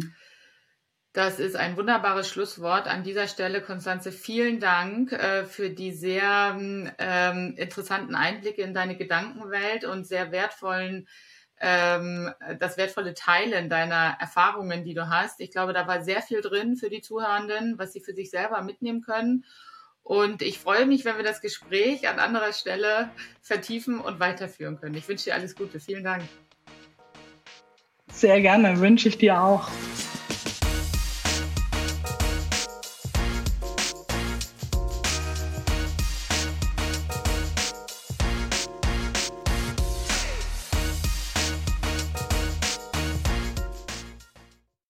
Das ist ein wunderbares Schlusswort. An dieser Stelle, Konstanze, vielen Dank äh, für die sehr ähm, interessanten Einblicke in deine Gedankenwelt und sehr wertvollen, ähm, das wertvolle Teilen deiner Erfahrungen, die du hast. Ich glaube, da war sehr viel drin für die Zuhörenden, was sie für sich selber mitnehmen können. Und ich freue mich, wenn wir das Gespräch an anderer Stelle vertiefen und weiterführen können. Ich wünsche dir alles Gute. Vielen Dank. Sehr gerne, wünsche ich dir auch.